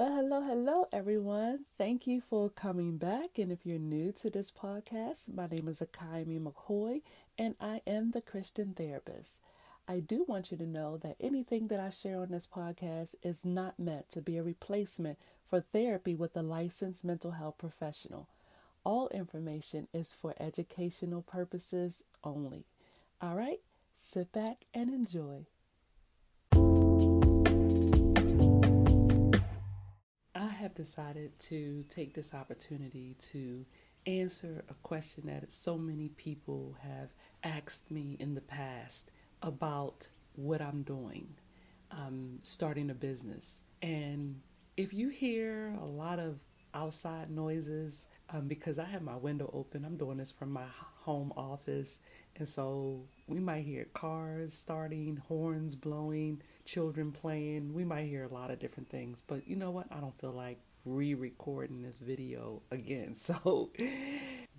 Well, hello, hello, everyone. Thank you for coming back. And if you're new to this podcast, my name is Akiami McCoy, and I am the Christian therapist. I do want you to know that anything that I share on this podcast is not meant to be a replacement for therapy with a licensed mental health professional. All information is for educational purposes only. All right, sit back and enjoy. Have decided to take this opportunity to answer a question that so many people have asked me in the past about what I'm doing, um, starting a business. And if you hear a lot of outside noises, um, because I have my window open, I'm doing this from my home office. And so we might hear cars starting, horns blowing, children playing. We might hear a lot of different things, but you know what? I don't feel like re recording this video again. So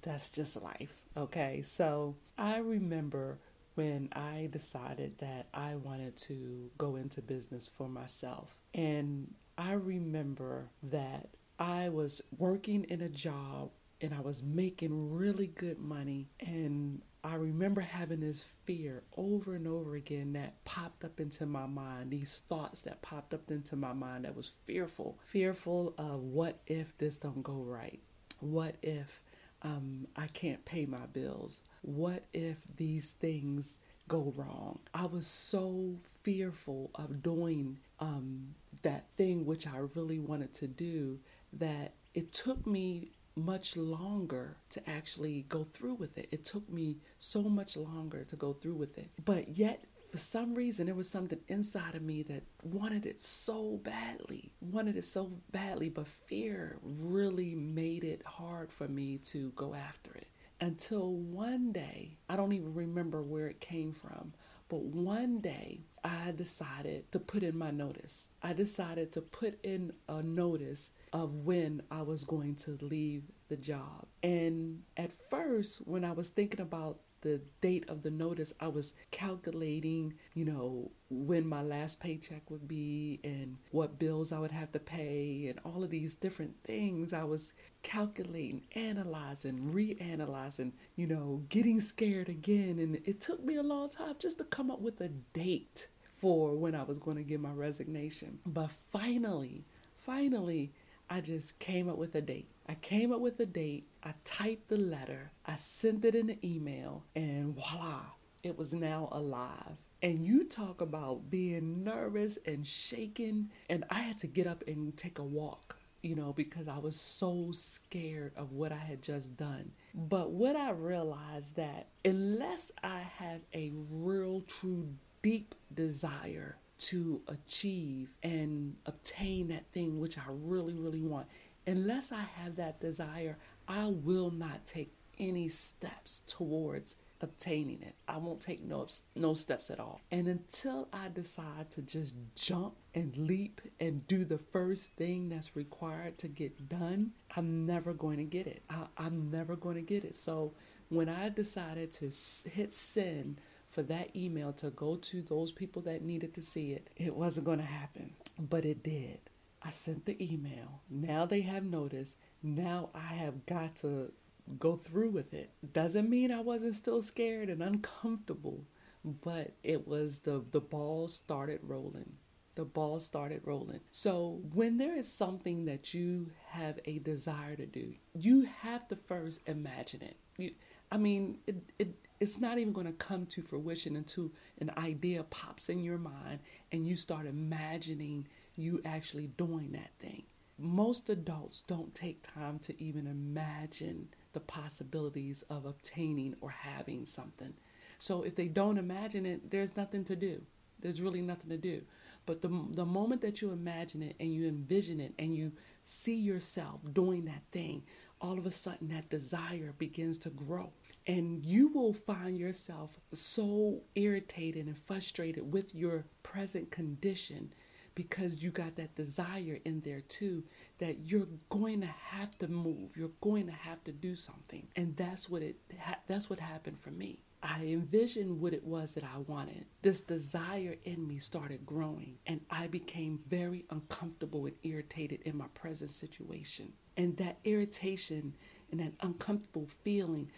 that's just life. Okay. So I remember when I decided that I wanted to go into business for myself. And I remember that I was working in a job and I was making really good money and I remember having this fear over and over again that popped up into my mind, these thoughts that popped up into my mind that was fearful, fearful of what if this don't go right? What if um, I can't pay my bills? What if these things go wrong? I was so fearful of doing um, that thing which I really wanted to do that it took me much longer to actually go through with it. It took me so much longer to go through with it. But yet, for some reason, there was something inside of me that wanted it so badly, wanted it so badly, but fear really made it hard for me to go after it. Until one day, I don't even remember where it came from, but one day I decided to put in my notice. I decided to put in a notice of when I was going to leave the job. And at first, when I was thinking about the date of the notice, I was calculating, you know, when my last paycheck would be and what bills I would have to pay and all of these different things. I was calculating, analyzing, reanalyzing, you know, getting scared again. And it took me a long time just to come up with a date for when I was going to give my resignation. But finally, finally, I just came up with a date. I came up with a date, I typed the letter, I sent it in an email, and voila, it was now alive. And you talk about being nervous and shaking, and I had to get up and take a walk, you know, because I was so scared of what I had just done. But what I realized that unless I have a real, true, deep desire to achieve and obtain that thing which I really, really want. Unless I have that desire, I will not take any steps towards obtaining it. I won't take no no steps at all. And until I decide to just jump and leap and do the first thing that's required to get done, I'm never going to get it. I, I'm never going to get it. So when I decided to hit send for that email to go to those people that needed to see it. It wasn't going to happen, but it did. I sent the email. Now they have noticed. Now I have got to go through with it. Doesn't mean I wasn't still scared and uncomfortable, but it was the the ball started rolling. The ball started rolling. So, when there is something that you have a desire to do, you have to first imagine it. You, I mean, it, it it's not even going to come to fruition until an idea pops in your mind and you start imagining you actually doing that thing. Most adults don't take time to even imagine the possibilities of obtaining or having something. So if they don't imagine it, there's nothing to do. There's really nothing to do. But the, the moment that you imagine it and you envision it and you see yourself doing that thing, all of a sudden that desire begins to grow and you will find yourself so irritated and frustrated with your present condition because you got that desire in there too that you're going to have to move you're going to have to do something and that's what it ha- that's what happened for me I envisioned what it was that I wanted. This desire in me started growing, and I became very uncomfortable and irritated in my present situation. And that irritation and that uncomfortable feeling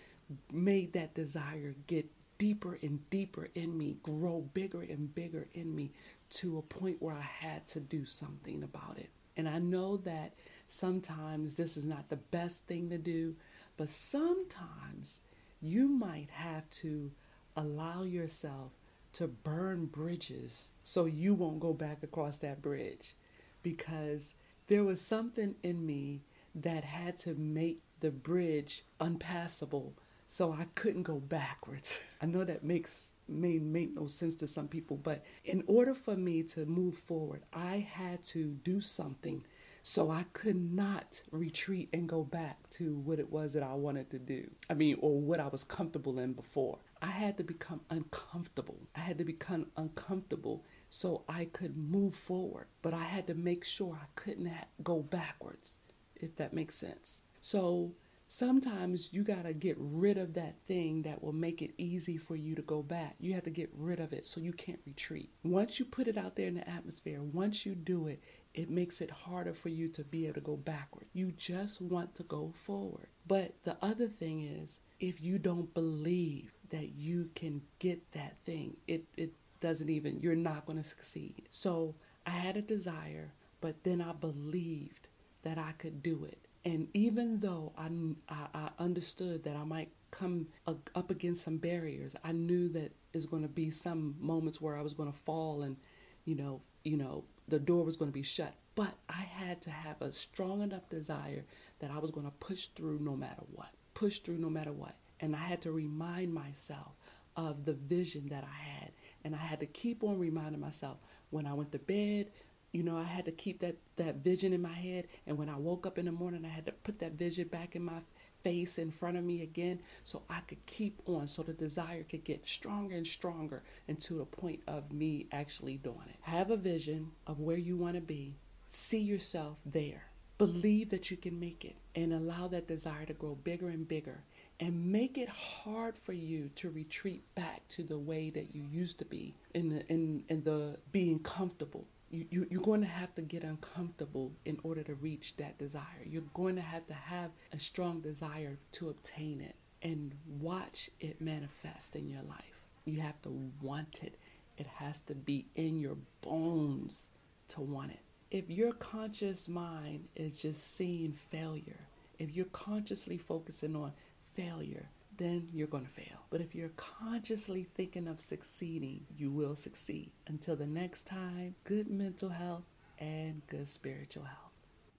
made that desire get deeper and deeper in me, grow bigger and bigger in me to a point where I had to do something about it. And I know that sometimes this is not the best thing to do, but sometimes you might have to allow yourself to burn bridges so you won't go back across that bridge because there was something in me that had to make the bridge unpassable so I couldn't go backwards. I know that makes may make no sense to some people, but in order for me to move forward, I had to do something so I could not retreat and go back to what it was that I wanted to do. I mean, or what I was comfortable in before. I had to become uncomfortable. I had to become uncomfortable so I could move forward. But I had to make sure I couldn't go backwards, if that makes sense. So sometimes you got to get rid of that thing that will make it easy for you to go back. You have to get rid of it so you can't retreat. Once you put it out there in the atmosphere, once you do it, it makes it harder for you to be able to go backward. You just want to go forward. But the other thing is, if you don't believe that you can get that thing, it, it doesn't even, you're not going to succeed. So I had a desire, but then I believed that I could do it. And even though I, I, I understood that I might come up against some barriers, I knew that there's going to be some moments where I was going to fall and, you know, you know, the door was going to be shut. But I had to have a strong enough desire that I was going to push through no matter what. Push through no matter what. And I had to remind myself of the vision that I had. And I had to keep on reminding myself when I went to bed, you know, I had to keep that, that vision in my head. And when I woke up in the morning, I had to put that vision back in my face in front of me again so I could keep on, so the desire could get stronger and stronger to the point of me actually doing it. Have a vision of where you want to be, see yourself there, believe that you can make it, and allow that desire to grow bigger and bigger. And make it hard for you to retreat back to the way that you used to be in the in, in the being comfortable you, you, you're going to have to get uncomfortable in order to reach that desire. You're going to have to have a strong desire to obtain it and watch it manifest in your life. You have to want it, it has to be in your bones to want it. If your conscious mind is just seeing failure, if you're consciously focusing on failure, then you're going to fail. But if you're consciously thinking of succeeding, you will succeed. Until the next time, good mental health and good spiritual health.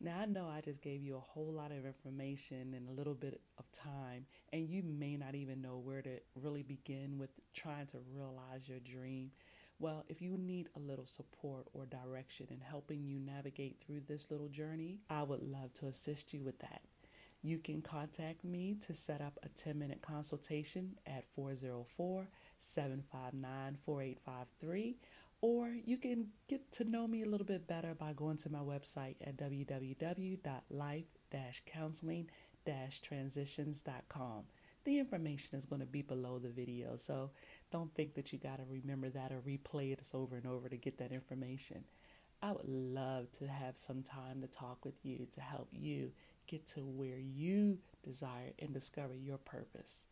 Now, I know I just gave you a whole lot of information in a little bit of time, and you may not even know where to really begin with trying to realize your dream. Well, if you need a little support or direction in helping you navigate through this little journey, I would love to assist you with that. You can contact me to set up a 10 minute consultation at 404 759 4853, or you can get to know me a little bit better by going to my website at www.life counseling transitions.com. The information is going to be below the video, so don't think that you got to remember that or replay this over and over to get that information. I would love to have some time to talk with you to help you get to where you desire and discover your purpose.